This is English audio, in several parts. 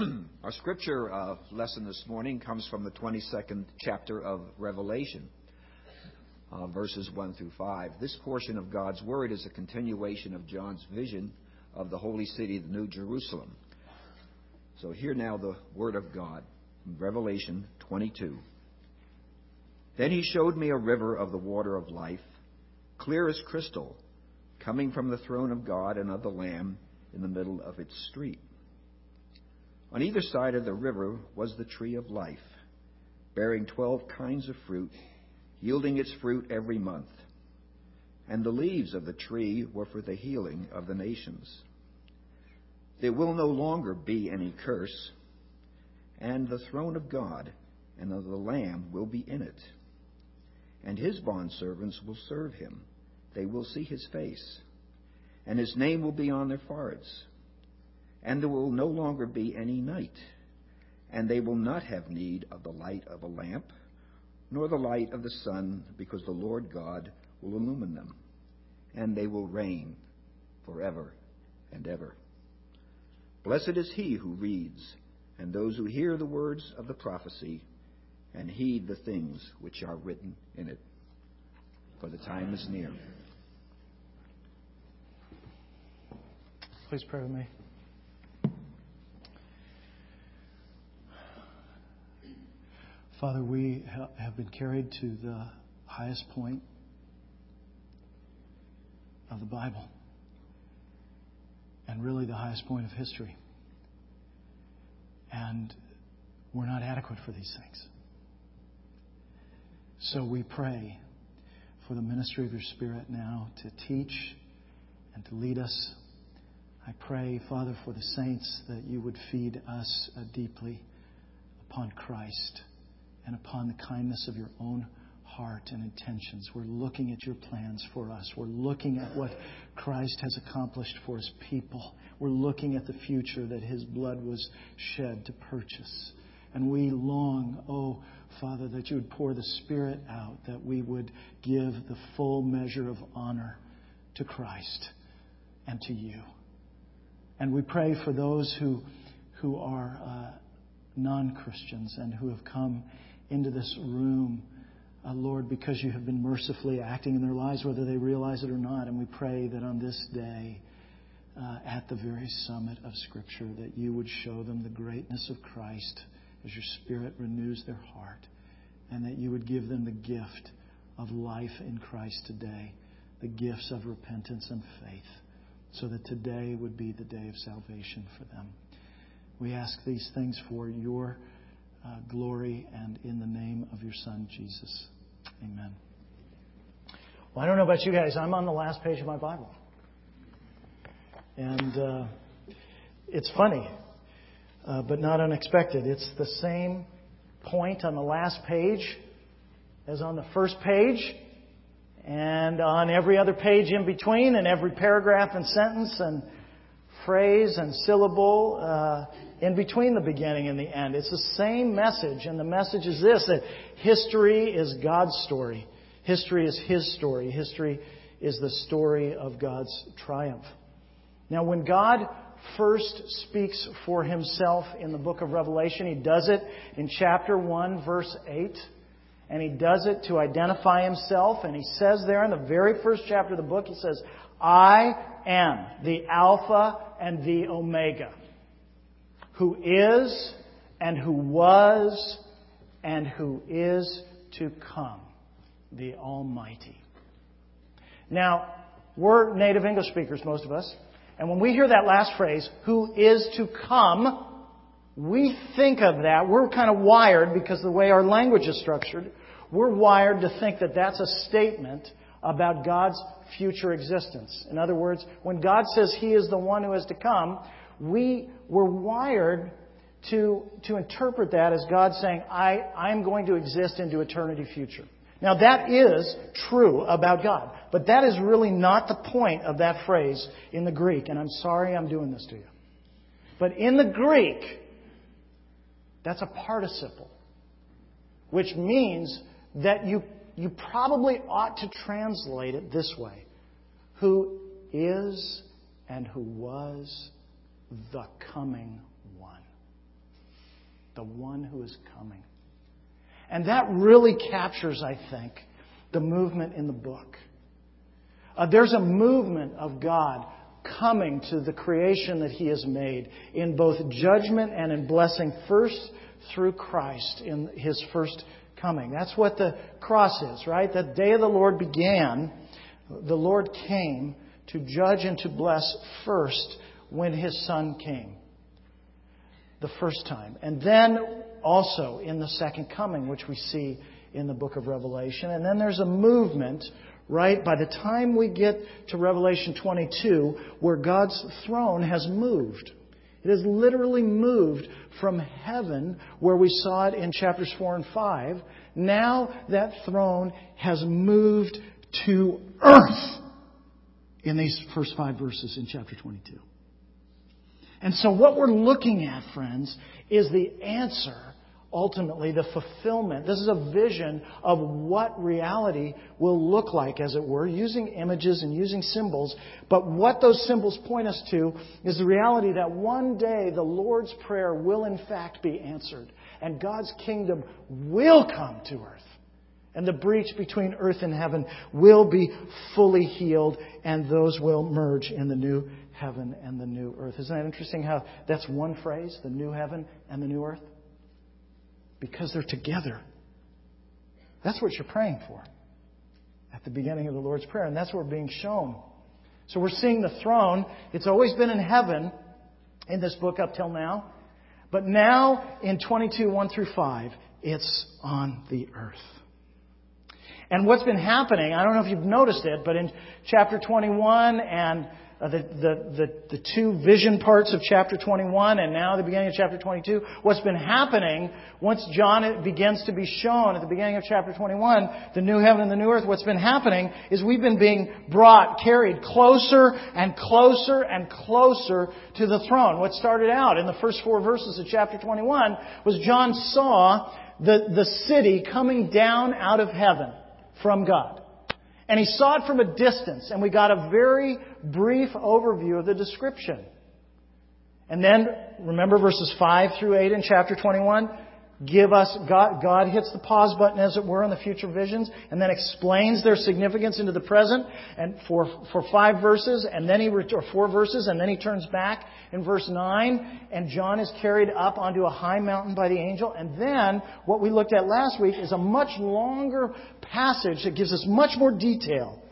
Our scripture uh, lesson this morning comes from the 22nd chapter of Revelation, uh, verses 1 through 5. This portion of God's Word is a continuation of John's vision of the holy city, the New Jerusalem. So, hear now the Word of God Revelation 22. Then he showed me a river of the water of life, clear as crystal, coming from the throne of God and of the Lamb in the middle of its street. On either side of the river was the tree of life, bearing twelve kinds of fruit, yielding its fruit every month. And the leaves of the tree were for the healing of the nations. There will no longer be any curse, and the throne of God and of the Lamb will be in it. And his bondservants will serve him. They will see his face, and his name will be on their foreheads and there will no longer be any night. And they will not have need of the light of a lamp, nor the light of the sun, because the Lord God will illumine them. And they will reign forever and ever. Blessed is he who reads, and those who hear the words of the prophecy, and heed the things which are written in it. For the time is near. Please pray with me. Father, we have been carried to the highest point of the Bible and really the highest point of history. And we're not adequate for these things. So we pray for the ministry of your Spirit now to teach and to lead us. I pray, Father, for the saints that you would feed us uh, deeply upon Christ and upon the kindness of your own heart and intentions. We're looking at your plans for us. We're looking at what Christ has accomplished for his people. We're looking at the future that his blood was shed to purchase. And we long, oh, Father, that you would pour the Spirit out, that we would give the full measure of honor to Christ and to you. And we pray for those who, who are uh, non Christians and who have come into this room, uh, Lord, because you have been mercifully acting in their lives, whether they realize it or not. And we pray that on this day, uh, at the very summit of Scripture, that you would show them the greatness of Christ as your Spirit renews their heart, and that you would give them the gift of life in Christ today, the gifts of repentance and faith, so that today would be the day of salvation for them. We ask these things for your uh, glory and in the name of your Son, Jesus. Amen. Well, I don't know about you guys. I'm on the last page of my Bible. And uh, it's funny, uh, but not unexpected. It's the same point on the last page as on the first page, and on every other page in between, and every paragraph and sentence and phrase and syllable uh, in between the beginning and the end. It's the same message, and the message is this that history is God's story. History is His story. History is the story of God's triumph. Now, when God first speaks for Himself in the book of Revelation, He does it in chapter 1, verse 8. And He does it to identify Himself. And He says there in the very first chapter of the book, He says, I am the Alpha and the Omega who is and who was and who is to come, the Almighty. Now, we're native English speakers, most of us, and when we hear that last phrase, who is to come, we think of that. We're kind of wired because the way our language is structured, we're wired to think that that's a statement about God's future existence. In other words, when God says He is the one who is to come, we were wired to, to interpret that as God saying, I, I'm going to exist into eternity future. Now that is true about God, but that is really not the point of that phrase in the Greek, and I'm sorry I'm doing this to you. But in the Greek, that's a participle, which means that you, you probably ought to translate it this way. Who is and who was the coming one. the one who is coming. And that really captures, I think, the movement in the book. Uh, there's a movement of God coming to the creation that He has made in both judgment and in blessing, first through Christ in His first coming. That's what the cross is, right? The day of the Lord began. The Lord came to judge and to bless first when His Son came. The first time. And then also in the second coming, which we see in the book of Revelation. And then there's a movement, right, by the time we get to Revelation 22, where God's throne has moved. It has literally moved from heaven, where we saw it in chapters 4 and 5. Now that throne has moved to earth in these first five verses in chapter 22. And so what we're looking at, friends, is the answer ultimately the fulfillment. This is a vision of what reality will look like, as it were, using images and using symbols. But what those symbols point us to is the reality that one day the Lord's Prayer will in fact be answered, and God's kingdom will come to earth. And the breach between earth and heaven will be fully healed, and those will merge in the new heaven and the new earth. Isn't that interesting how that's one phrase, the new heaven and the new earth? Because they're together. That's what you're praying for at the beginning of the Lord's Prayer, and that's what we're being shown. So we're seeing the throne. It's always been in heaven in this book up till now. But now in 22, 1 through 5, it's on the earth. And what's been happening, I don't know if you've noticed it, but in chapter 21 and uh, the, the, the, the two vision parts of chapter 21 and now the beginning of chapter 22, what's been happening once John begins to be shown at the beginning of chapter 21, the new heaven and the new earth, what's been happening is we've been being brought, carried closer and closer and closer to the throne. What started out in the first four verses of chapter 21 was John saw the, the city coming down out of heaven from God. And he saw it from a distance, and we got a very brief overview of the description. And then, remember verses 5 through 8 in chapter 21? Give us, God, God hits the pause button, as it were, on the future visions, and then explains their significance into the present, and for, for five verses, and then he, or four verses, and then he turns back in verse 9, and John is carried up onto a high mountain by the angel, and then, what we looked at last week is a much longer passage that gives us much more detail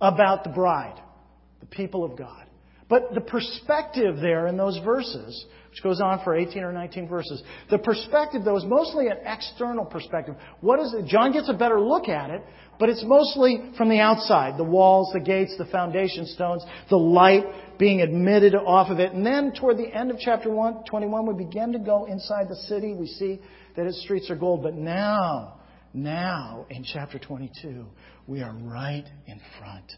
about the bride, the people of God. But the perspective there in those verses which goes on for 18 or 19 verses. The perspective, though, is mostly an external perspective. What is it? John gets a better look at it, but it's mostly from the outside. The walls, the gates, the foundation stones, the light being admitted off of it. And then toward the end of chapter 1, 21, we begin to go inside the city. We see that its streets are gold. But now, now in chapter 22, we are right in front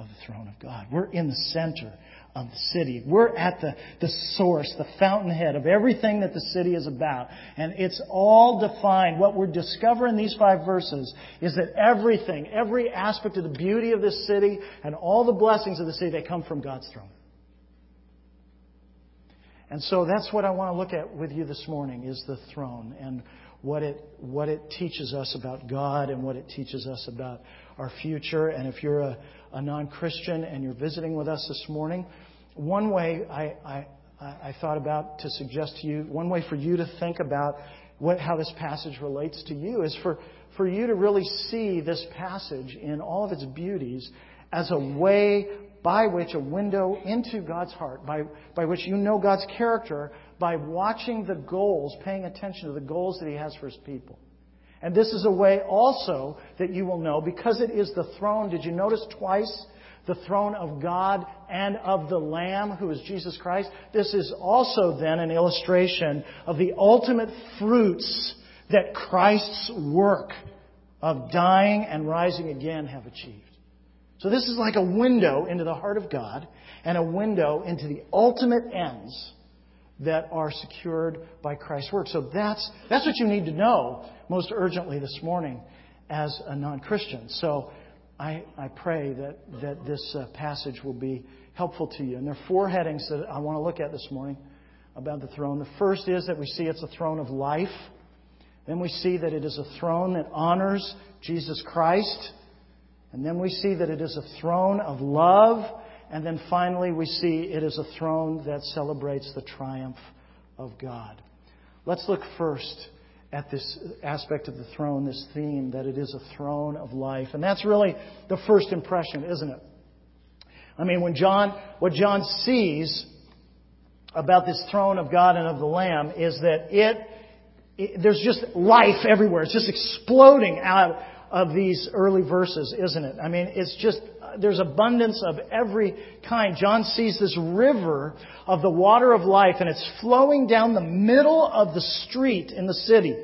of the throne of God. We're in the center of the city. We're at the, the source, the fountainhead of everything that the city is about. And it's all defined. What we're discovering in these five verses is that everything, every aspect of the beauty of this city and all the blessings of the city, they come from God's throne. And so that's what I want to look at with you this morning is the throne and what it, what it teaches us about God and what it teaches us about our future. And if you're a, a non Christian and you're visiting with us this morning, one way I, I, I thought about to suggest to you, one way for you to think about what, how this passage relates to you is for, for you to really see this passage in all of its beauties as a way by which a window into God's heart, by, by which you know God's character by watching the goals, paying attention to the goals that He has for His people. And this is a way also that you will know, because it is the throne. Did you notice twice? The throne of God and of the Lamb, who is Jesus Christ. This is also then an illustration of the ultimate fruits that Christ's work of dying and rising again have achieved. So this is like a window into the heart of God and a window into the ultimate ends that are secured by Christ's work. So that's, that's what you need to know most urgently this morning as a non Christian. So I, I pray that, that this uh, passage will be helpful to you. And there are four headings that I want to look at this morning about the throne. The first is that we see it's a throne of life. Then we see that it is a throne that honors Jesus Christ. And then we see that it is a throne of love. And then finally, we see it is a throne that celebrates the triumph of God. Let's look first at this aspect of the throne, this theme, that it is a throne of life. And that's really the first impression, isn't it? I mean, when John, what John sees about this throne of God and of the Lamb is that it, it there's just life everywhere. It's just exploding out of these early verses, isn't it? I mean, it's just, there's abundance of every kind. John sees this river of the water of life and it's flowing down the middle of the street in the city.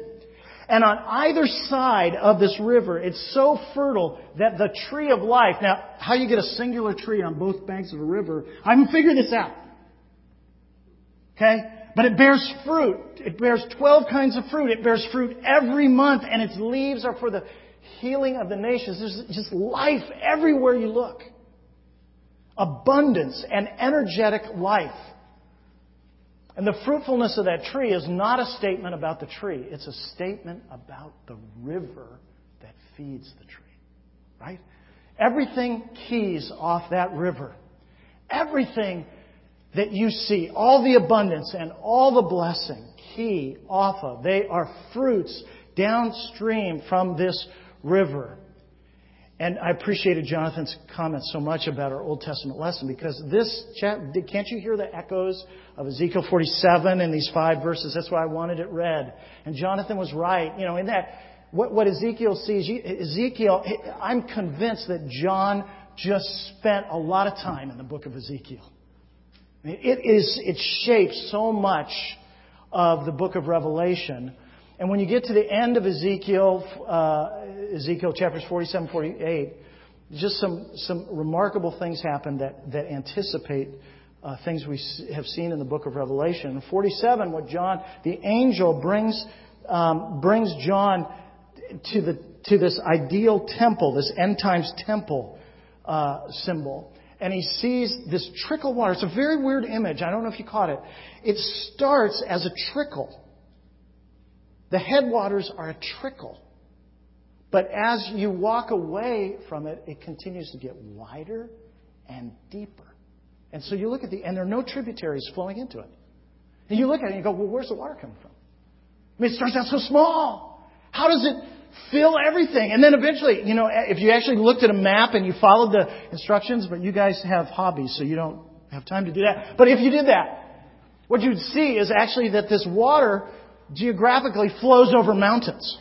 And on either side of this river, it's so fertile that the tree of life, now, how you get a singular tree on both banks of a river, I haven't figured this out. Okay? But it bears fruit. It bears 12 kinds of fruit. It bears fruit every month, and its leaves are for the healing of the nations. There's just life everywhere you look. Abundance and energetic life. And the fruitfulness of that tree is not a statement about the tree, it's a statement about the river that feeds the tree. Right? Everything keys off that river. Everything that you see, all the abundance and all the blessing, key off of. They are fruits downstream from this river. And I appreciated Jonathan's comments so much about our Old Testament lesson because this can't you hear the echoes of Ezekiel 47 in these five verses? That's why I wanted it read. And Jonathan was right. You know, in that, what, what Ezekiel sees, Ezekiel, I'm convinced that John just spent a lot of time in the book of Ezekiel. It is, it shapes so much of the book of Revelation. And when you get to the end of Ezekiel, uh, Ezekiel chapters 47, 48, just some, some remarkable things happen that, that anticipate uh, things we have seen in the book of Revelation. In 47, what John, the angel brings, um, brings John to, the, to this ideal temple, this end times temple uh, symbol and he sees this trickle water. It's a very weird image. I don't know if you caught it. It starts as a trickle. The headwaters are a trickle. But as you walk away from it, it continues to get wider and deeper. And so you look at the, and there are no tributaries flowing into it. And you look at it and you go, well, where's the water coming from? I mean, it starts out so small. How does it fill everything. And then eventually, you know, if you actually looked at a map and you followed the instructions, but you guys have hobbies, so you don't have time to do that. But if you did that, what you'd see is actually that this water geographically flows over mountains.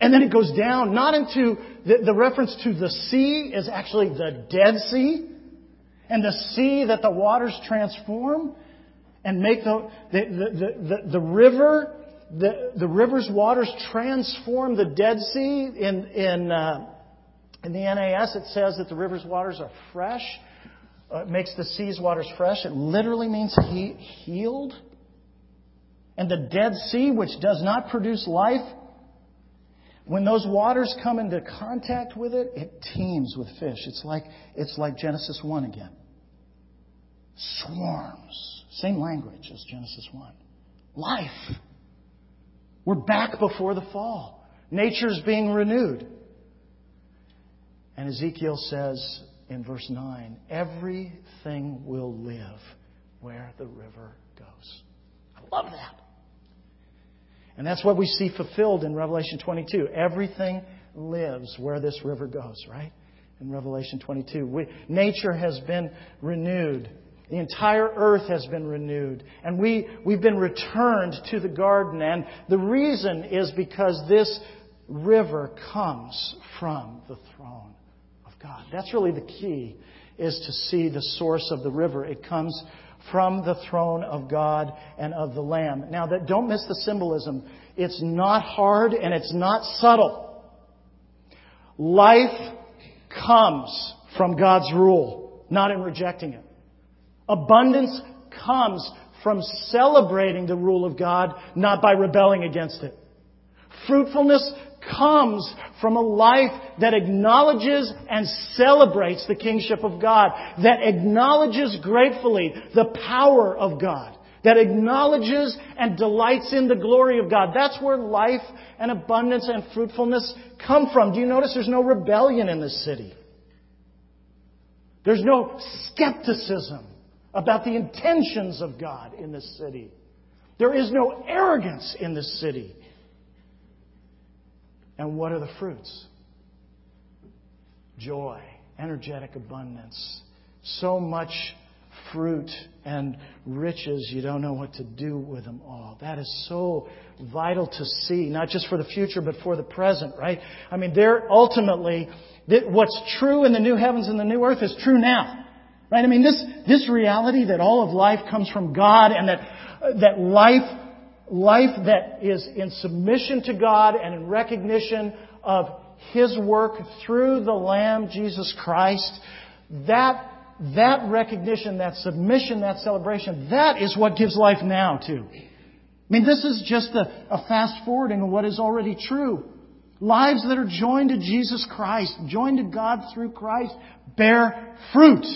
And then it goes down, not into the, the reference to the sea is actually the Dead Sea. And the sea that the waters transform and make the, the, the, the, the river the, the river's waters transform the Dead Sea. In, in, uh, in the NAS, it says that the river's waters are fresh. Uh, it makes the sea's waters fresh. It literally means he, healed. And the Dead Sea, which does not produce life, when those waters come into contact with it, it teems with fish. It's like, it's like Genesis 1 again. Swarms. Same language as Genesis 1. Life. We're back before the fall. Nature's being renewed. And Ezekiel says in verse 9, everything will live where the river goes. I love that. And that's what we see fulfilled in Revelation 22. Everything lives where this river goes, right? In Revelation 22. We, nature has been renewed. The entire earth has been renewed. And we, we've been returned to the garden. And the reason is because this river comes from the throne of God. That's really the key, is to see the source of the river. It comes from the throne of God and of the Lamb. Now, that, don't miss the symbolism. It's not hard and it's not subtle. Life comes from God's rule, not in rejecting it. Abundance comes from celebrating the rule of God, not by rebelling against it. Fruitfulness comes from a life that acknowledges and celebrates the kingship of God, that acknowledges gratefully the power of God, that acknowledges and delights in the glory of God. That's where life and abundance and fruitfulness come from. Do you notice there's no rebellion in this city? There's no skepticism about the intentions of God in this city. There is no arrogance in this city. And what are the fruits? Joy, energetic abundance, so much fruit and riches, you don't know what to do with them all. That is so vital to see, not just for the future, but for the present, right? I mean, there ultimately, what's true in the new heavens and the new earth is true now. Right? I mean, this, this reality that all of life comes from God and that, that life, life that is in submission to God and in recognition of His work through the Lamb, Jesus Christ, that, that recognition, that submission, that celebration, that is what gives life now too. I mean, this is just a, a fast forwarding of what is already true. Lives that are joined to Jesus Christ, joined to God through Christ, bear fruit.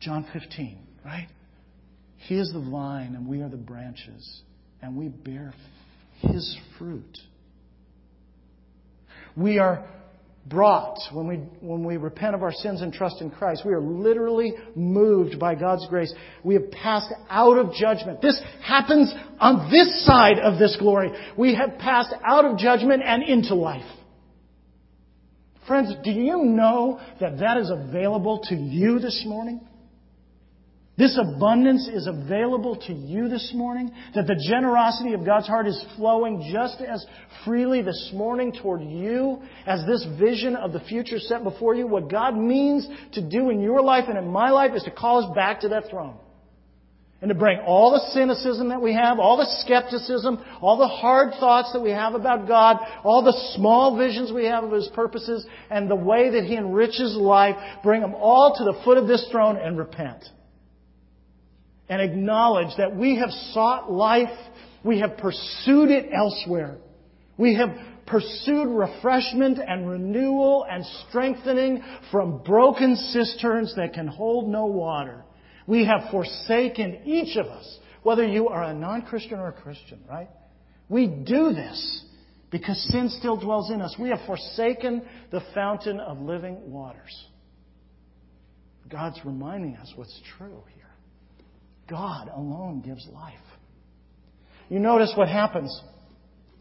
John 15, right? He is the vine and we are the branches, and we bear His fruit. We are brought, when we, when we repent of our sins and trust in Christ, we are literally moved by God's grace. We have passed out of judgment. This happens on this side of this glory. We have passed out of judgment and into life. Friends, do you know that that is available to you this morning? This abundance is available to you this morning. That the generosity of God's heart is flowing just as freely this morning toward you as this vision of the future set before you. What God means to do in your life and in my life is to call us back to that throne. And to bring all the cynicism that we have, all the skepticism, all the hard thoughts that we have about God, all the small visions we have of His purposes, and the way that He enriches life, bring them all to the foot of this throne and repent and acknowledge that we have sought life, we have pursued it elsewhere. We have pursued refreshment and renewal and strengthening from broken cisterns that can hold no water. We have forsaken each of us, whether you are a non Christian or a Christian, right? We do this because sin still dwells in us. We have forsaken the fountain of living waters. God's reminding us what's true here. God alone gives life. You notice what happens.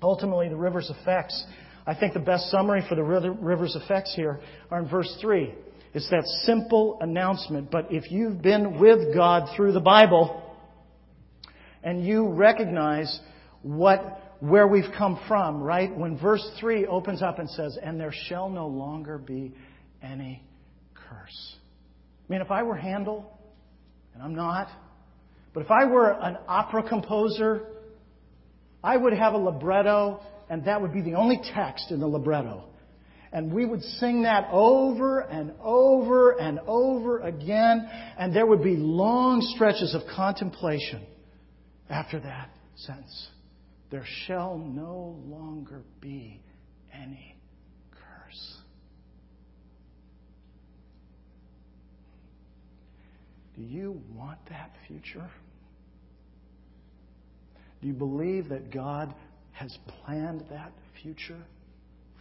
Ultimately, the river's effects. I think the best summary for the river's effects here are in verse 3. It's that simple announcement. But if you've been with God through the Bible and you recognize what where we've come from, right? When verse 3 opens up and says, And there shall no longer be any curse. I mean, if I were Handel, and I'm not, but if I were an opera composer, I would have a libretto, and that would be the only text in the libretto. And we would sing that over and over and over again, and there would be long stretches of contemplation after that sentence. There shall no longer be any curse. Do you want that future? Do you believe that God has planned that future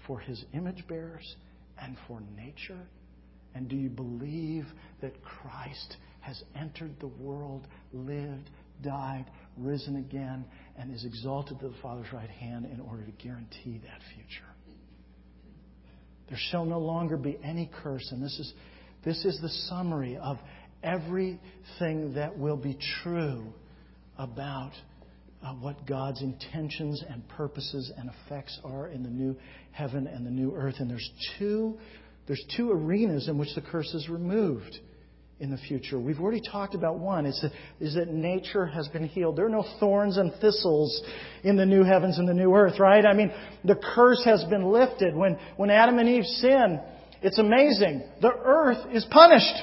for his image bearers and for nature? And do you believe that Christ has entered the world, lived, died, risen again, and is exalted to the Father's right hand in order to guarantee that future? There shall no longer be any curse. And this is, this is the summary of everything that will be true about uh, what God's intentions and purposes and effects are in the new heaven and the new earth. And there's two, there's two arenas in which the curse is removed in the future. We've already talked about one, is that, is that nature has been healed. There are no thorns and thistles in the new heavens and the new earth, right? I mean, the curse has been lifted. When, when Adam and Eve sin, it's amazing. The earth is punished.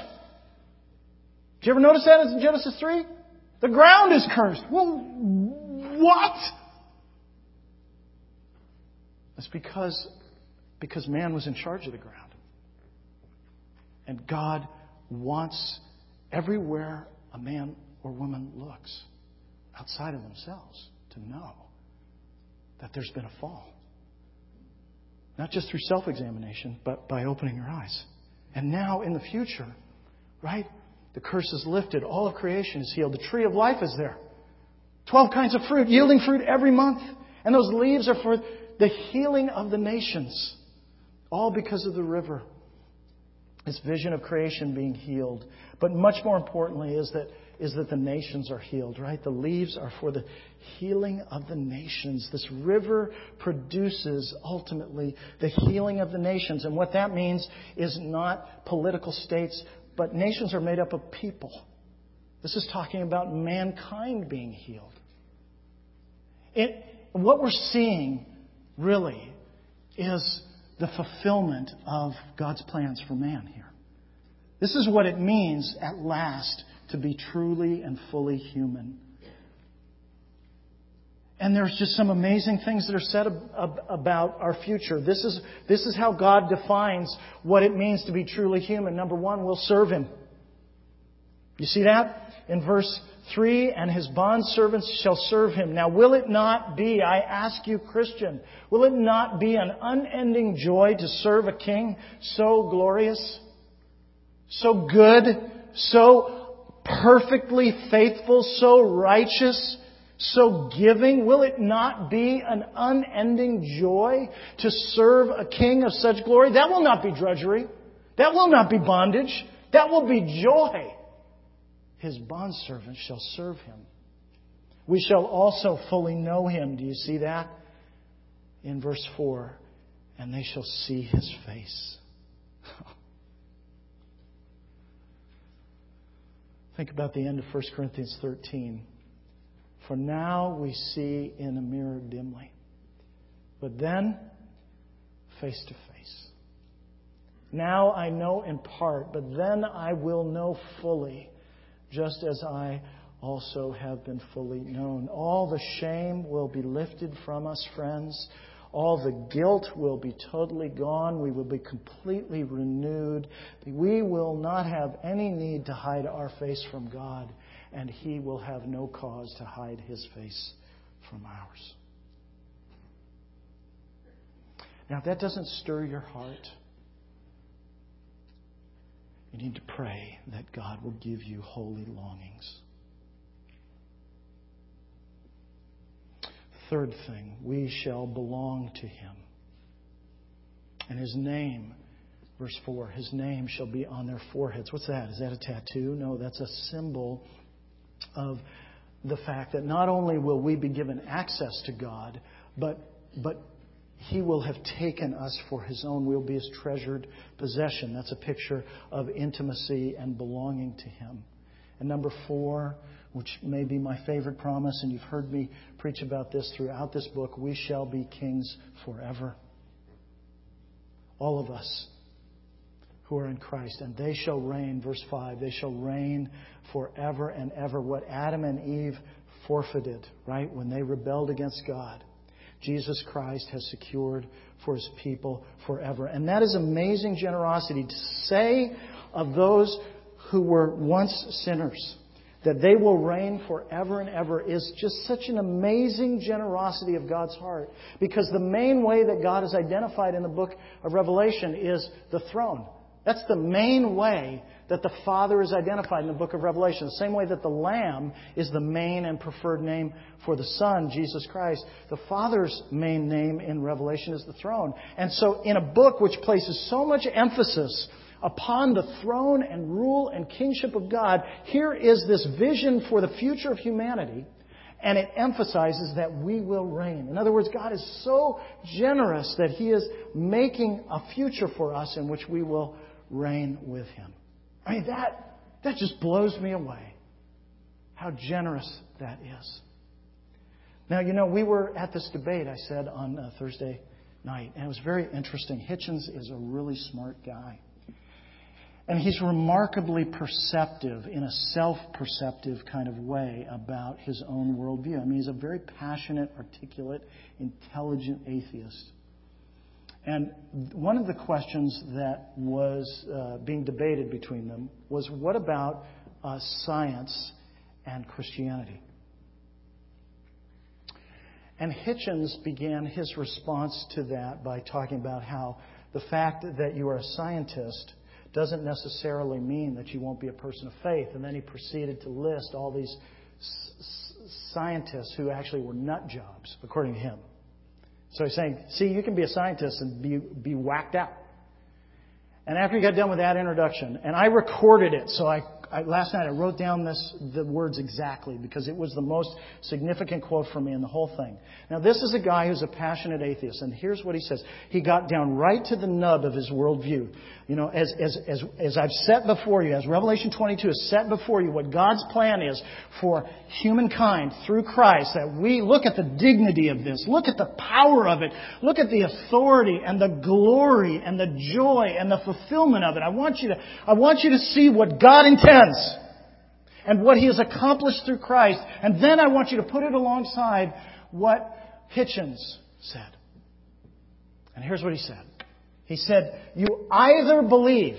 Did you ever notice that in Genesis 3? The ground is cursed. Well, what? It's because, because man was in charge of the ground. And God wants everywhere a man or woman looks outside of themselves to know that there's been a fall. Not just through self examination, but by opening your eyes. And now in the future, right? The curse is lifted. All of creation is healed. The tree of life is there. Twelve kinds of fruit, yielding fruit every month. And those leaves are for the healing of the nations. All because of the river. This vision of creation being healed. But much more importantly is that is that the nations are healed, right? The leaves are for the healing of the nations. This river produces ultimately the healing of the nations. And what that means is not political states, but nations are made up of people. This is talking about mankind being healed. It, what we're seeing, really, is the fulfillment of God's plans for man here. This is what it means at last to be truly and fully human. And there's just some amazing things that are said about our future. This is, this is how God defines what it means to be truly human. Number one, we'll serve Him. You see that? In verse 3, and his bondservants shall serve him. Now, will it not be, I ask you, Christian, will it not be an unending joy to serve a king so glorious, so good, so perfectly faithful, so righteous, so giving? Will it not be an unending joy to serve a king of such glory? That will not be drudgery. That will not be bondage. That will be joy. His bondservants shall serve him. We shall also fully know him. Do you see that? In verse 4 and they shall see his face. Think about the end of 1 Corinthians 13. For now we see in a mirror dimly, but then face to face. Now I know in part, but then I will know fully, just as I also have been fully known. All the shame will be lifted from us, friends. All the guilt will be totally gone. We will be completely renewed. We will not have any need to hide our face from God, and He will have no cause to hide His face from ours. Now, if that doesn't stir your heart, you need to pray that God will give you holy longings. Third thing, we shall belong to him. And his name, verse 4, his name shall be on their foreheads. What's that? Is that a tattoo? No, that's a symbol of the fact that not only will we be given access to God, but, but he will have taken us for his own. We'll be his treasured possession. That's a picture of intimacy and belonging to him. And number four, which may be my favorite promise, and you've heard me preach about this throughout this book we shall be kings forever. All of us who are in Christ, and they shall reign, verse 5, they shall reign forever and ever. What Adam and Eve forfeited, right, when they rebelled against God, Jesus Christ has secured for his people forever. And that is amazing generosity to say of those who were once sinners that they will reign forever and ever is just such an amazing generosity of God's heart. Because the main way that God is identified in the book of Revelation is the throne. That's the main way that the Father is identified in the book of Revelation. The same way that the Lamb is the main and preferred name for the Son, Jesus Christ. The Father's main name in Revelation is the throne. And so in a book which places so much emphasis upon the throne and rule and kingship of God, here is this vision for the future of humanity, and it emphasizes that we will reign. In other words, God is so generous that He is making a future for us in which we will reign with Him. I mean, that, that just blows me away. How generous that is. Now, you know, we were at this debate, I said, on uh, Thursday night, and it was very interesting. Hitchens is a really smart guy. And he's remarkably perceptive in a self perceptive kind of way about his own worldview. I mean, he's a very passionate, articulate, intelligent atheist. And one of the questions that was uh, being debated between them was what about uh, science and Christianity? And Hitchens began his response to that by talking about how the fact that you are a scientist doesn't necessarily mean that you won't be a person of faith. And then he proceeded to list all these s- scientists who actually were nut jobs, according to him. So he's saying, see, you can be a scientist and be, be whacked out. And after he got done with that introduction, and I recorded it, so I I, last night I wrote down this, the words exactly because it was the most significant quote for me in the whole thing. Now, this is a guy who's a passionate atheist, and here's what he says. He got down right to the nub of his worldview. You know, as, as, as, as I've set before you, as Revelation 22 has set before you, what God's plan is for humankind through Christ, that we look at the dignity of this, look at the power of it, look at the authority and the glory and the joy and the fulfillment of it. I want you to, I want you to see what God intends and what He has accomplished through Christ. And then I want you to put it alongside what Hitchens said. And here's what he said. He said, You either believe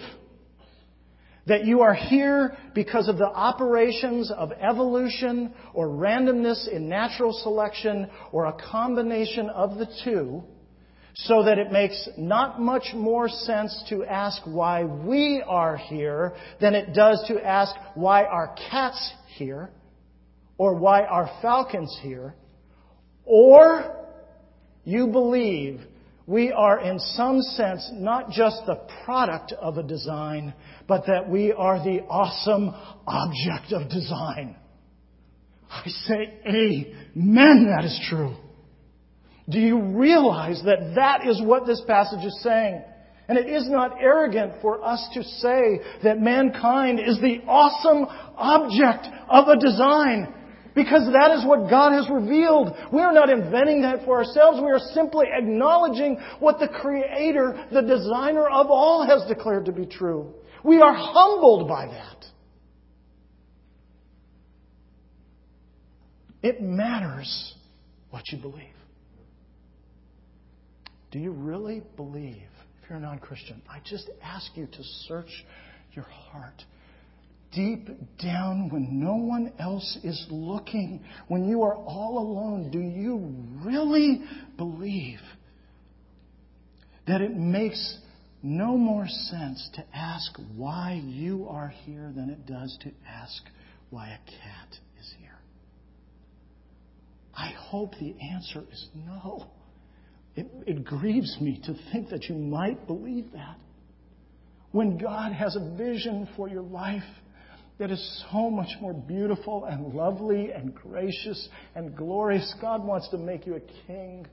that you are here because of the operations of evolution or randomness in natural selection or a combination of the two, so that it makes not much more sense to ask why we are here than it does to ask why our cat's here or why our falcon's here, or you believe we are in some sense not just the product of a design, but that we are the awesome object of design. I say, Amen, that is true. Do you realize that that is what this passage is saying? And it is not arrogant for us to say that mankind is the awesome object of a design. Because that is what God has revealed. We are not inventing that for ourselves. We are simply acknowledging what the Creator, the designer of all, has declared to be true. We are humbled by that. It matters what you believe. Do you really believe, if you're a non Christian, I just ask you to search your heart deep down when no one else is looking, when you are all alone, do you really believe that it makes no more sense to ask why you are here than it does to ask why a cat is here? I hope the answer is no. It, it grieves me to think that you might believe that. When God has a vision for your life, that is so much more beautiful and lovely and gracious and glorious. God wants to make you a king.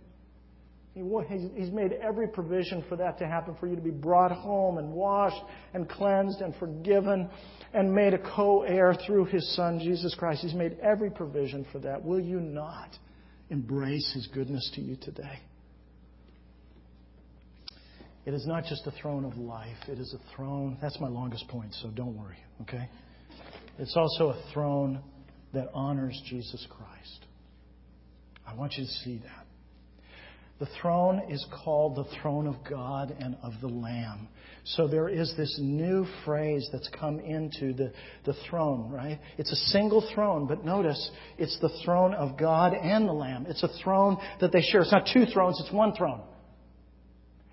He's made every provision for that to happen, for you to be brought home and washed and cleansed and forgiven and made a co heir through His Son, Jesus Christ. He's made every provision for that. Will you not embrace His goodness to you today? It is not just a throne of life, it is a throne. That's my longest point, so don't worry, okay? It's also a throne that honors Jesus Christ. I want you to see that. The throne is called the throne of God and of the Lamb. So there is this new phrase that's come into the, the throne, right? It's a single throne, but notice it's the throne of God and the Lamb. It's a throne that they share. It's not two thrones, it's one throne.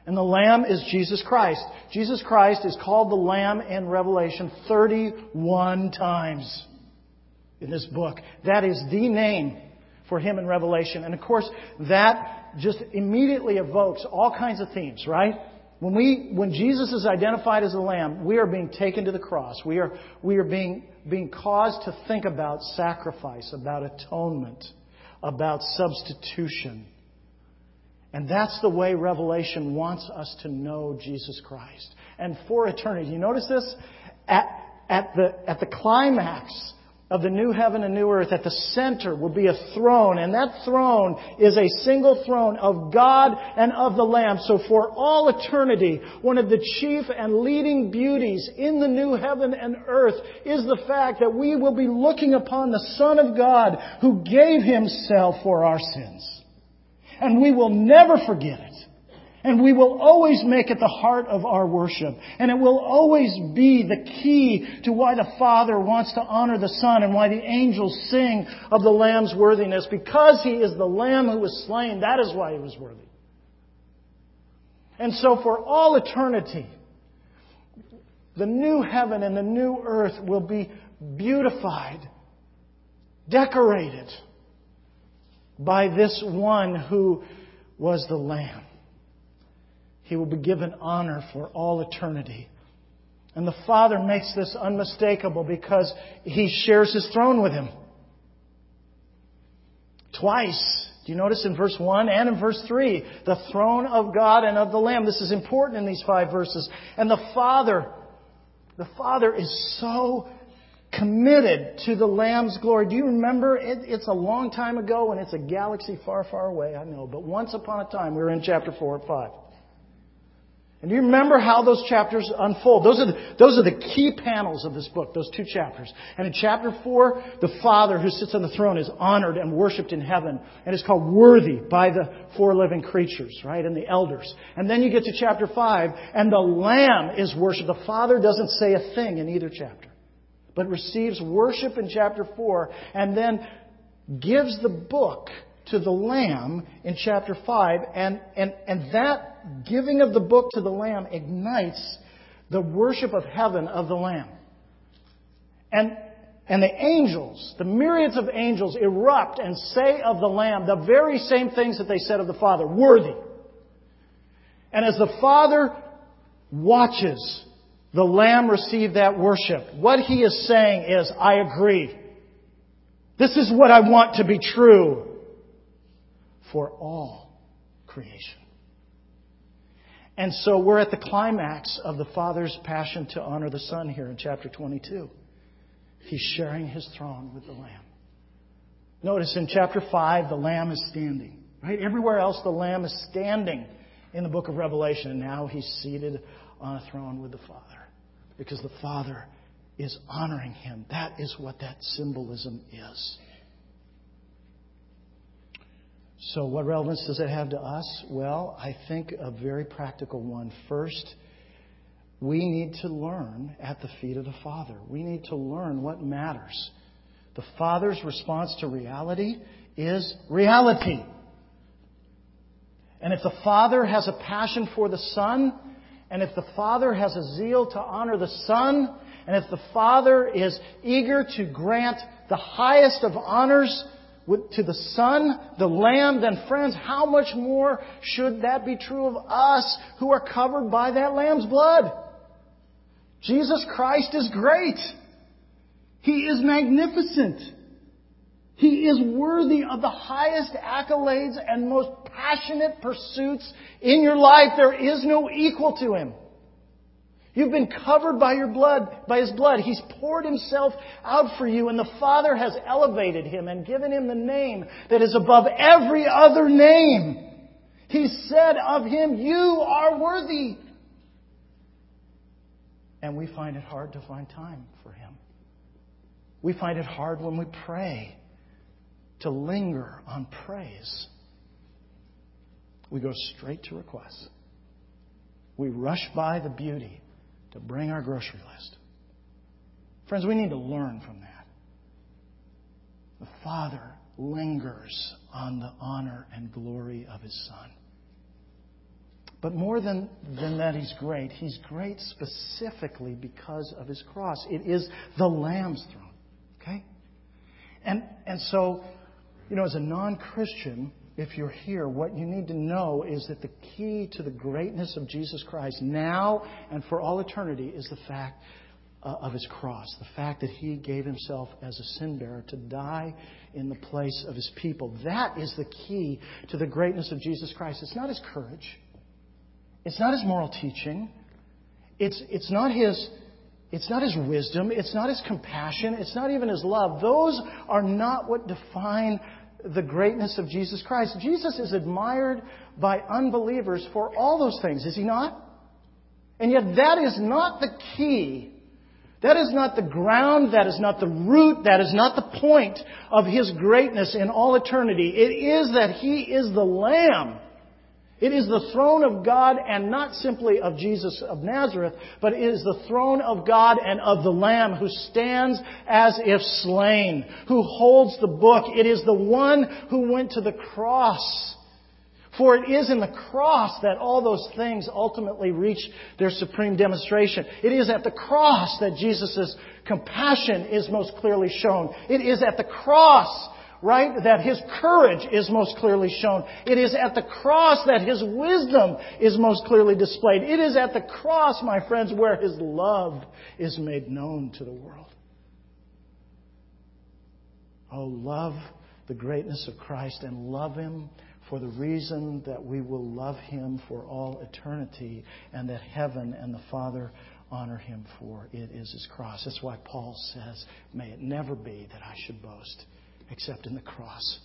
And the Lamb is Jesus Christ. Jesus Christ is called the Lamb in Revelation 31 times in this book. That is the name for him in Revelation. And of course, that just immediately evokes all kinds of themes, right? When we, when Jesus is identified as the Lamb, we are being taken to the cross. We are, we are being, being caused to think about sacrifice, about atonement, about substitution. And that's the way Revelation wants us to know Jesus Christ. And for eternity. You notice this? At, at, the, at the climax of the new heaven and new earth, at the center will be a throne, and that throne is a single throne of God and of the Lamb. So for all eternity, one of the chief and leading beauties in the new heaven and earth is the fact that we will be looking upon the Son of God who gave Himself for our sins. And we will never forget it. And we will always make it the heart of our worship. And it will always be the key to why the Father wants to honor the Son and why the angels sing of the Lamb's worthiness. Because He is the Lamb who was slain, that is why He was worthy. And so for all eternity, the new heaven and the new earth will be beautified, decorated by this one who was the Lamb. He will be given honor for all eternity. And the Father makes this unmistakable because He shares His throne with Him. Twice. Do you notice in verse 1 and in verse 3? The throne of God and of the Lamb. This is important in these five verses. And the Father, the Father is so committed to the Lamb's glory. Do you remember? It, it's a long time ago and it's a galaxy far, far away, I know. But once upon a time, we were in chapter 4 and 5. And do you remember how those chapters unfold? Those are, the, those are the key panels of this book, those two chapters. And in chapter 4, the Father who sits on the throne is honored and worshiped in heaven and is called worthy by the four living creatures, right? And the elders. And then you get to chapter 5, and the Lamb is worshiped. The Father doesn't say a thing in either chapter, but receives worship in chapter 4, and then gives the book to the Lamb in chapter 5, and, and, and that giving of the book to the Lamb ignites the worship of heaven of the Lamb. And, and the angels, the myriads of angels, erupt and say of the Lamb the very same things that they said of the Father worthy. And as the Father watches the Lamb received that worship, what he is saying is, I agree. This is what I want to be true for all creation. And so we're at the climax of the Father's passion to honor the Son here in chapter 22. He's sharing his throne with the Lamb. Notice in chapter 5, the Lamb is standing. Right? Everywhere else, the Lamb is standing in the book of Revelation. And now he's seated on a throne with the Father. Because the Father is honoring him. That is what that symbolism is. So, what relevance does it have to us? Well, I think a very practical one. First, we need to learn at the feet of the Father. We need to learn what matters. The Father's response to reality is reality. And if the Father has a passion for the Son, and if the Father has a zeal to honor the Son, and if the Father is eager to grant the highest of honors to the Son, the Lamb, then friends, how much more should that be true of us who are covered by that Lamb's blood? Jesus Christ is great. He is magnificent. He is worthy of the highest accolades and most passionate pursuits in your life. There is no equal to Him. You've been covered by your blood, by his blood. He's poured himself out for you, and the Father has elevated him and given him the name that is above every other name. He said of him, You are worthy. And we find it hard to find time for him. We find it hard when we pray to linger on praise. We go straight to requests. We rush by the beauty to bring our grocery list. Friends, we need to learn from that. The Father lingers on the honor and glory of His Son. But more than, than that, He's great. He's great specifically because of His cross. It is the Lamb's throne. Okay? And, and so, you know, as a non Christian, if you're here, what you need to know is that the key to the greatness of Jesus Christ now and for all eternity is the fact uh, of his cross, the fact that he gave himself as a sin bearer to die in the place of his people. That is the key to the greatness of Jesus Christ. It's not his courage, it's not his moral teaching, it's, it's not his. It's not his wisdom. It's not his compassion. It's not even his love. Those are not what define the greatness of Jesus Christ. Jesus is admired by unbelievers for all those things, is he not? And yet that is not the key. That is not the ground, that is not the root, that is not the point of his greatness in all eternity. It is that he is the Lamb. It is the throne of God and not simply of Jesus of Nazareth, but it is the throne of God and of the Lamb who stands as if slain, who holds the book. It is the one who went to the cross. For it is in the cross that all those things ultimately reach their supreme demonstration. It is at the cross that Jesus' compassion is most clearly shown. It is at the cross right? That his courage is most clearly shown. It is at the cross that his wisdom is most clearly displayed. It is at the cross, my friends, where his love is made known to the world. Oh, love the greatness of Christ and love him for the reason that we will love him for all eternity and that heaven and the Father honor him for. It is his cross. That's why Paul says, May it never be that I should boast except in the cross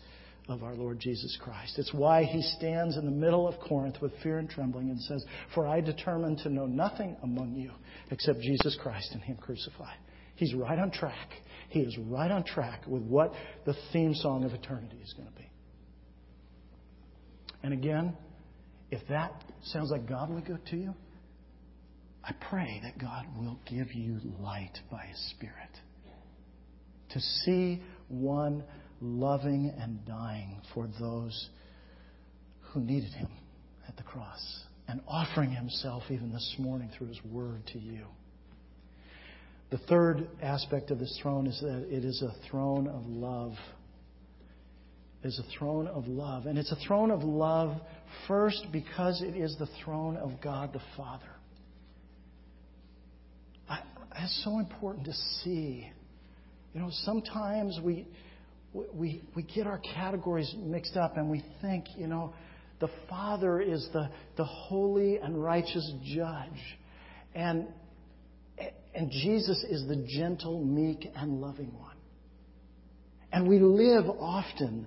of our Lord Jesus Christ. It's why he stands in the middle of Corinth with fear and trembling and says, For I determined to know nothing among you except Jesus Christ and him crucified. He's right on track. He is right on track with what the theme song of eternity is going to be. And again, if that sounds like godly good to you, I pray that God will give you light by His Spirit to see one loving and dying for those who needed him at the cross and offering himself even this morning through his word to you. The third aspect of this throne is that it is a throne of love. It is a throne of love. And it's a throne of love first because it is the throne of God the Father. It's so important to see you know, sometimes we, we, we get our categories mixed up and we think, you know, the Father is the, the holy and righteous judge. And, and Jesus is the gentle, meek, and loving one. And we live often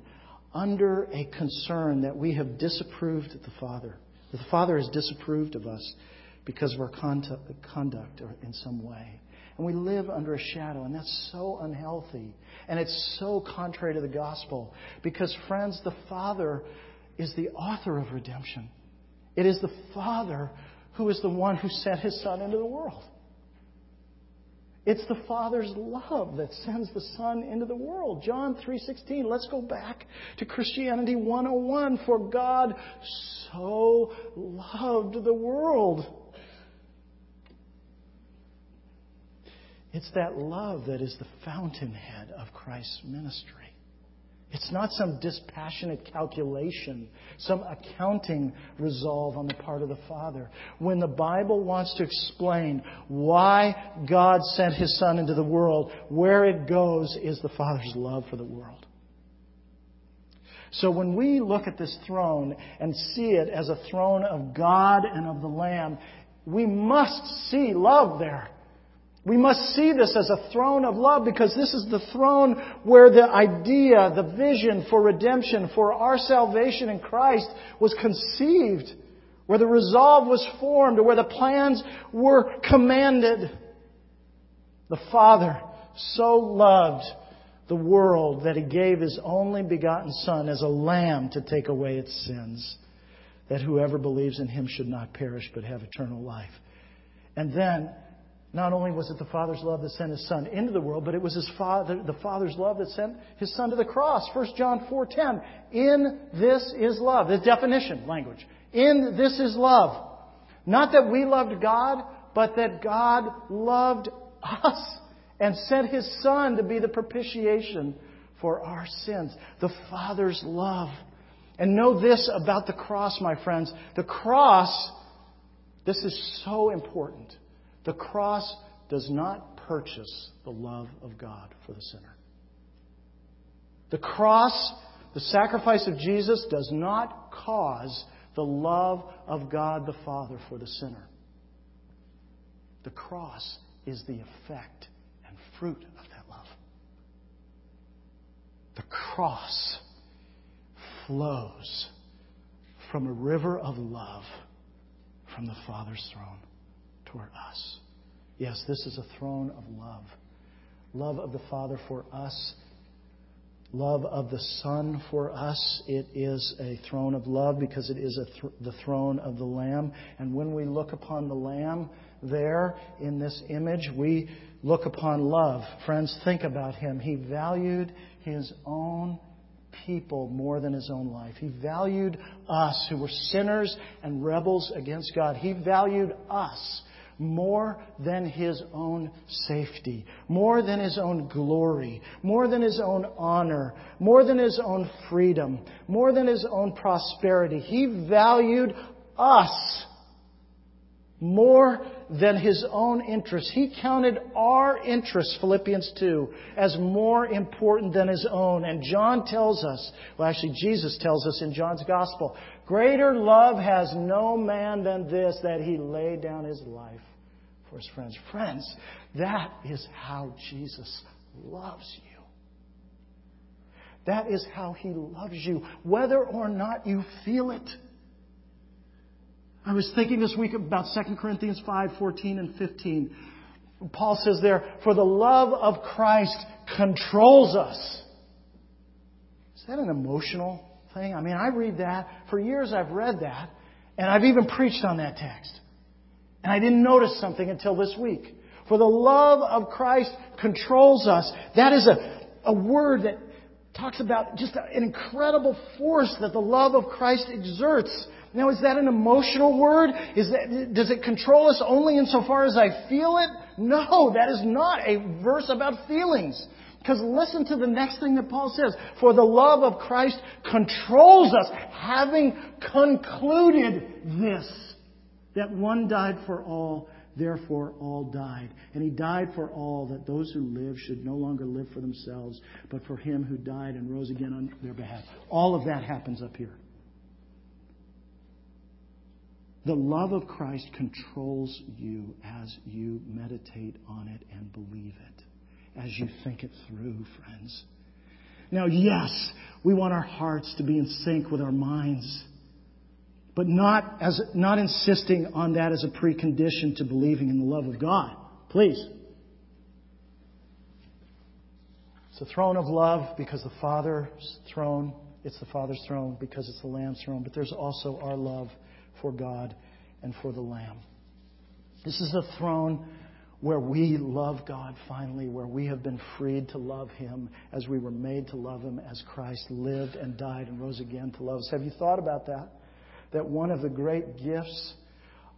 under a concern that we have disapproved the Father. That the Father has disapproved of us because of our conduct in some way. And we live under a shadow, and that's so unhealthy. And it's so contrary to the gospel. Because, friends, the Father is the author of redemption. It is the Father who is the one who sent his Son into the world. It's the Father's love that sends the Son into the world. John 3:16. Let's go back to Christianity 101 for God so loved the world It's that love that is the fountainhead of Christ's ministry. It's not some dispassionate calculation, some accounting resolve on the part of the Father. When the Bible wants to explain why God sent His Son into the world, where it goes is the Father's love for the world. So when we look at this throne and see it as a throne of God and of the Lamb, we must see love there. We must see this as a throne of love because this is the throne where the idea, the vision for redemption, for our salvation in Christ was conceived, where the resolve was formed, where the plans were commanded. The Father so loved the world that He gave His only begotten Son as a lamb to take away its sins, that whoever believes in Him should not perish but have eternal life. And then, not only was it the Father's love that sent His Son into the world, but it was His Father, the Father's love that sent His Son to the cross. 1 John 4.10. In this is love. The definition language. In this is love. Not that we loved God, but that God loved us and sent His Son to be the propitiation for our sins. The Father's love. And know this about the cross, my friends. The cross, this is so important. The cross does not purchase the love of God for the sinner. The cross, the sacrifice of Jesus, does not cause the love of God the Father for the sinner. The cross is the effect and fruit of that love. The cross flows from a river of love from the Father's throne toward us. Yes, this is a throne of love. Love of the Father for us love of the Son for us. It is a throne of love because it is th- the throne of the Lamb. And when we look upon the Lamb there in this image, we look upon love. Friends, think about him. He valued his own people more than his own life. He valued us who were sinners and rebels against God. He valued us more than his own safety, more than his own glory, more than his own honor, more than his own freedom, more than his own prosperity. He valued us more than his own interests. He counted our interests, Philippians 2, as more important than his own. And John tells us, well, actually, Jesus tells us in John's Gospel, greater love has no man than this, that he laid down his life for his friends. Friends, that is how Jesus loves you. That is how he loves you, whether or not you feel it. I was thinking this week about 2 Corinthians 5 14 and 15. Paul says there, For the love of Christ controls us. Is that an emotional thing? I mean, I read that. For years I've read that, and I've even preached on that text. And I didn't notice something until this week. For the love of Christ controls us. That is a, a word that talks about just an incredible force that the love of Christ exerts. Now, is that an emotional word? Is that, does it control us only insofar as I feel it? No, that is not a verse about feelings. Because listen to the next thing that Paul says. For the love of Christ controls us, having concluded this, that one died for all, therefore all died. And he died for all, that those who live should no longer live for themselves, but for him who died and rose again on their behalf. All of that happens up here. The love of Christ controls you as you meditate on it and believe it, as you think it through, friends. Now, yes, we want our hearts to be in sync with our minds, but not, as, not insisting on that as a precondition to believing in the love of God. Please. It's the throne of love because the Father's throne, it's the Father's throne because it's the Lamb's throne, but there's also our love for God and for the Lamb. This is a throne where we love God finally, where we have been freed to love Him as we were made to love Him, as Christ lived and died and rose again to love us. Have you thought about that? That one of the great gifts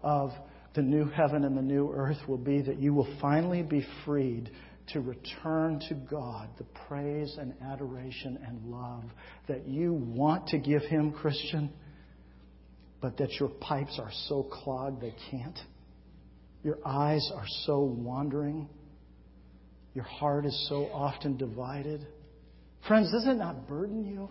of the new heaven and the new earth will be that you will finally be freed to return to God the praise and adoration and love that you want to give Him, Christian but that your pipes are so clogged they can't. Your eyes are so wandering. Your heart is so often divided. Friends, does it not burden you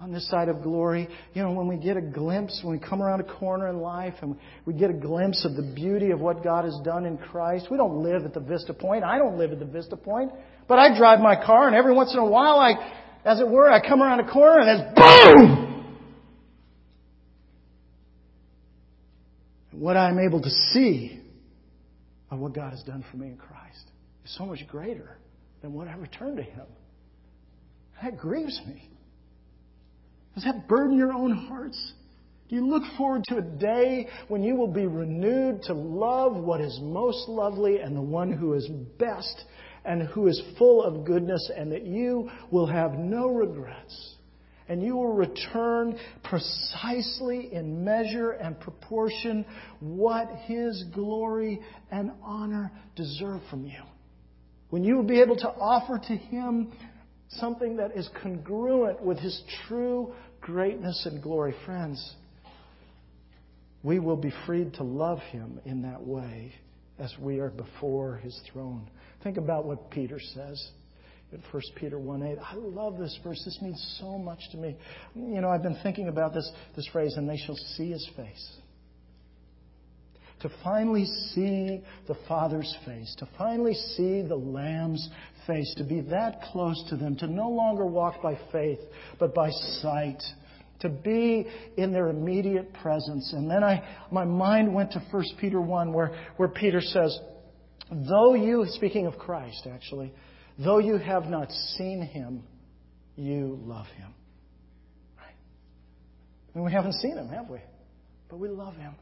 on this side of glory? You know, when we get a glimpse, when we come around a corner in life and we get a glimpse of the beauty of what God has done in Christ, we don't live at the Vista Point. I don't live at the Vista Point. But I drive my car and every once in a while I, as it were, I come around a corner and it's boom! What I'm able to see of what God has done for me in Christ is so much greater than what I return to Him. That grieves me. Does that burden your own hearts? Do you look forward to a day when you will be renewed to love what is most lovely and the one who is best and who is full of goodness, and that you will have no regrets? And you will return precisely in measure and proportion what His glory and honor deserve from you. When you will be able to offer to Him something that is congruent with His true greatness and glory. Friends, we will be freed to love Him in that way as we are before His throne. Think about what Peter says in 1 Peter 1 8. I love this verse. This means so much to me. You know, I've been thinking about this, this phrase, and they shall see his face. To finally see the Father's face, to finally see the Lamb's face, to be that close to them, to no longer walk by faith, but by sight to be in their immediate presence. And then I, my mind went to 1 Peter 1 where, where Peter says, though you, speaking of Christ actually, Though you have not seen him, you love him. Right? And we haven't seen him, have we? But we love him.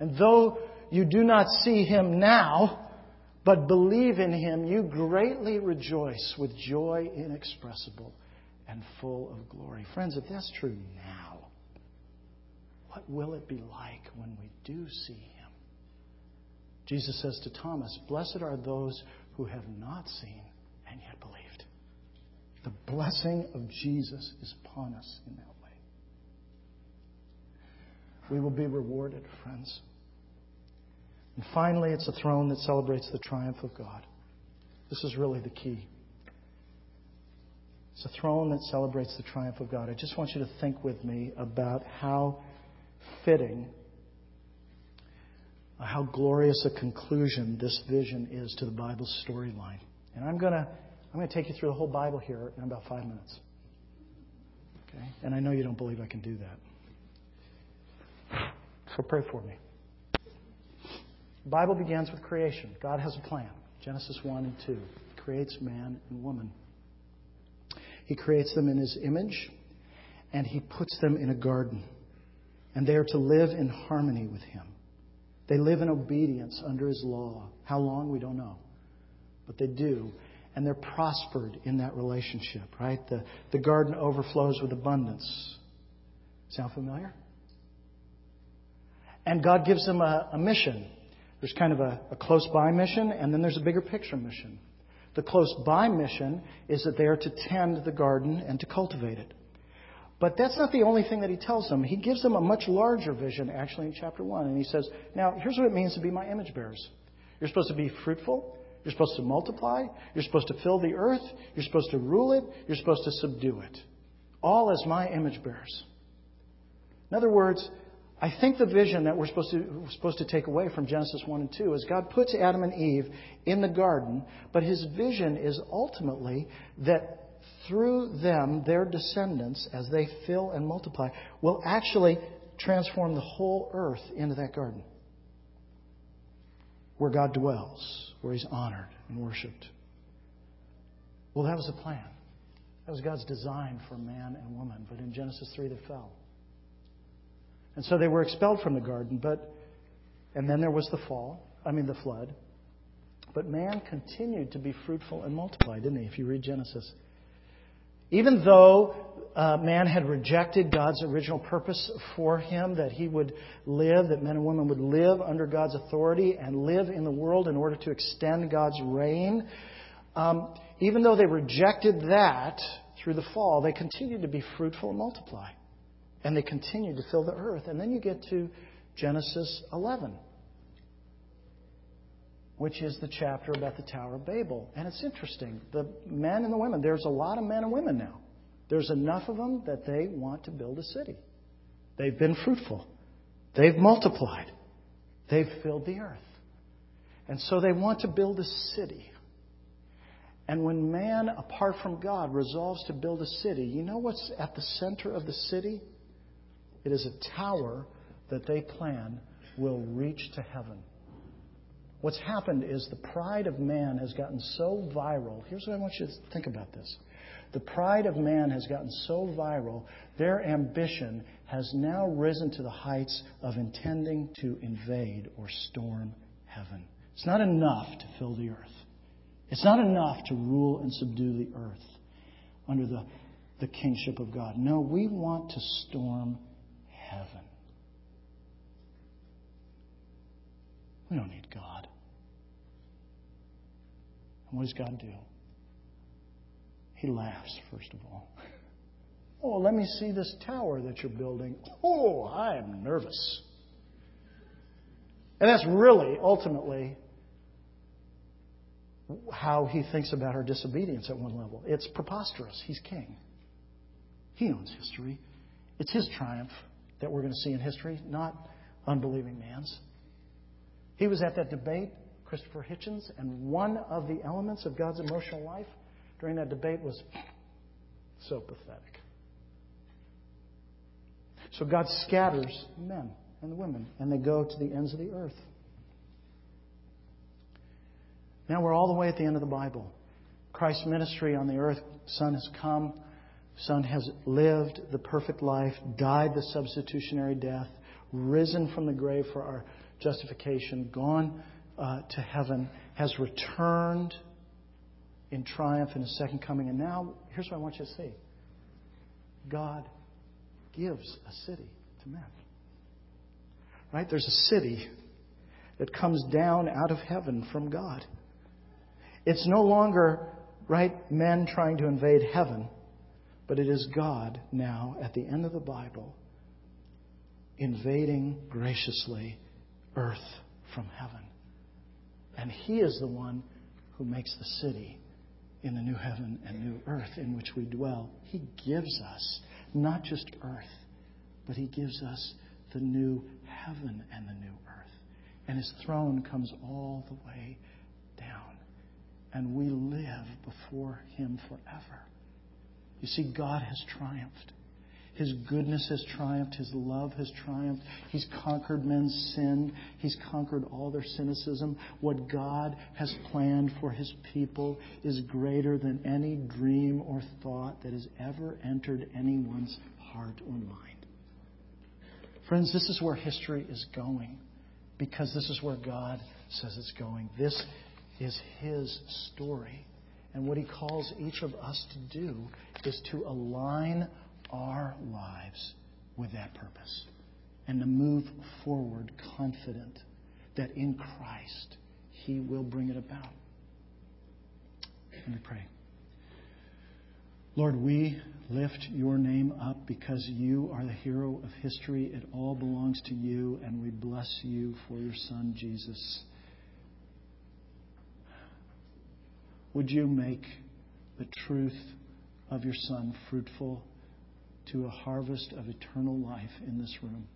And though you do not see him now, but believe in him, you greatly rejoice with joy inexpressible and full of glory. Friends, if that's true now, what will it be like when we do see him? Jesus says to Thomas, Blessed are those who have not seen. The blessing of Jesus is upon us in that way. We will be rewarded, friends. And finally, it's a throne that celebrates the triumph of God. This is really the key. It's a throne that celebrates the triumph of God. I just want you to think with me about how fitting, how glorious a conclusion this vision is to the Bible's storyline. And I'm going to I'm going to take you through the whole Bible here in about five minutes. Okay? And I know you don't believe I can do that. So pray for me. The Bible begins with creation. God has a plan. Genesis 1 and 2. He creates man and woman. He creates them in his image, and he puts them in a garden. And they are to live in harmony with him. They live in obedience under his law. How long, we don't know. But they do. And they're prospered in that relationship, right? The, the garden overflows with abundance. Sound familiar? And God gives them a, a mission there's kind of a, a close by mission, and then there's a bigger picture mission. The close by mission is that they are to tend the garden and to cultivate it. But that's not the only thing that he tells them. He gives them a much larger vision, actually, in chapter 1. And he says, Now, here's what it means to be my image bearers. You're supposed to be fruitful. You're supposed to multiply. You're supposed to fill the earth. You're supposed to rule it. You're supposed to subdue it. All as my image bearers. In other words, I think the vision that we're supposed, to, we're supposed to take away from Genesis 1 and 2 is God puts Adam and Eve in the garden, but his vision is ultimately that through them, their descendants, as they fill and multiply, will actually transform the whole earth into that garden where God dwells, where he's honored and worshiped. Well, that was the plan. That was God's design for man and woman, but in Genesis 3 they fell. And so they were expelled from the garden, but and then there was the fall, I mean the flood. But man continued to be fruitful and multiply, didn't he? If you read Genesis. Even though uh, man had rejected God's original purpose for him, that he would live, that men and women would live under God's authority and live in the world in order to extend God's reign, um, even though they rejected that through the fall, they continued to be fruitful and multiply. And they continued to fill the earth. And then you get to Genesis 11, which is the chapter about the Tower of Babel. And it's interesting. The men and the women, there's a lot of men and women now. There's enough of them that they want to build a city. They've been fruitful, they've multiplied, they've filled the earth. And so they want to build a city. And when man, apart from God, resolves to build a city, you know what's at the center of the city? It is a tower that they plan will reach to heaven. What's happened is the pride of man has gotten so viral. Here's what I want you to think about this. The pride of man has gotten so viral, their ambition has now risen to the heights of intending to invade or storm heaven. It's not enough to fill the earth. It's not enough to rule and subdue the earth under the, the kingship of God. No, we want to storm heaven. We don't need God. And what does God do? He laughs, first of all. Oh, let me see this tower that you're building. Oh, I am nervous. And that's really, ultimately, how he thinks about our disobedience at one level. It's preposterous. He's king. He owns history. It's his triumph that we're going to see in history, not unbelieving man's. He was at that debate, Christopher Hitchens, and one of the elements of God's emotional life during that debate was so pathetic. So God scatters men and women, and they go to the ends of the earth. Now we're all the way at the end of the Bible. Christ's ministry on the earth, Son has come. Son has lived the perfect life, died the substitutionary death, risen from the grave for our justification, gone uh, to heaven, has returned in triumph in his second coming. And now, here's what I want you to see God gives a city to men. Right? There's a city that comes down out of heaven from God. It's no longer, right, men trying to invade heaven, but it is God now, at the end of the Bible, invading graciously earth from heaven. And He is the one who makes the city in the new heaven and new earth in which we dwell. He gives us not just earth, but He gives us the new heaven and the new earth. And His throne comes all the way down. And we live before Him forever. You see, God has triumphed. His goodness has triumphed. His love has triumphed. He's conquered men's sin. He's conquered all their cynicism. What God has planned for His people is greater than any dream or thought that has ever entered anyone's heart or mind. Friends, this is where history is going because this is where God says it's going. This is His story. And what He calls each of us to do is to align our lives with that purpose and to move forward confident that in Christ He will bring it about. Let me pray. Lord, we lift your name up because you are the hero of history. It all belongs to you, and we bless you for your Son, Jesus. Would you make the truth of your Son fruitful? To a harvest of eternal life in this room.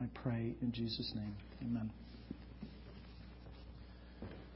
I pray in Jesus' name. Amen.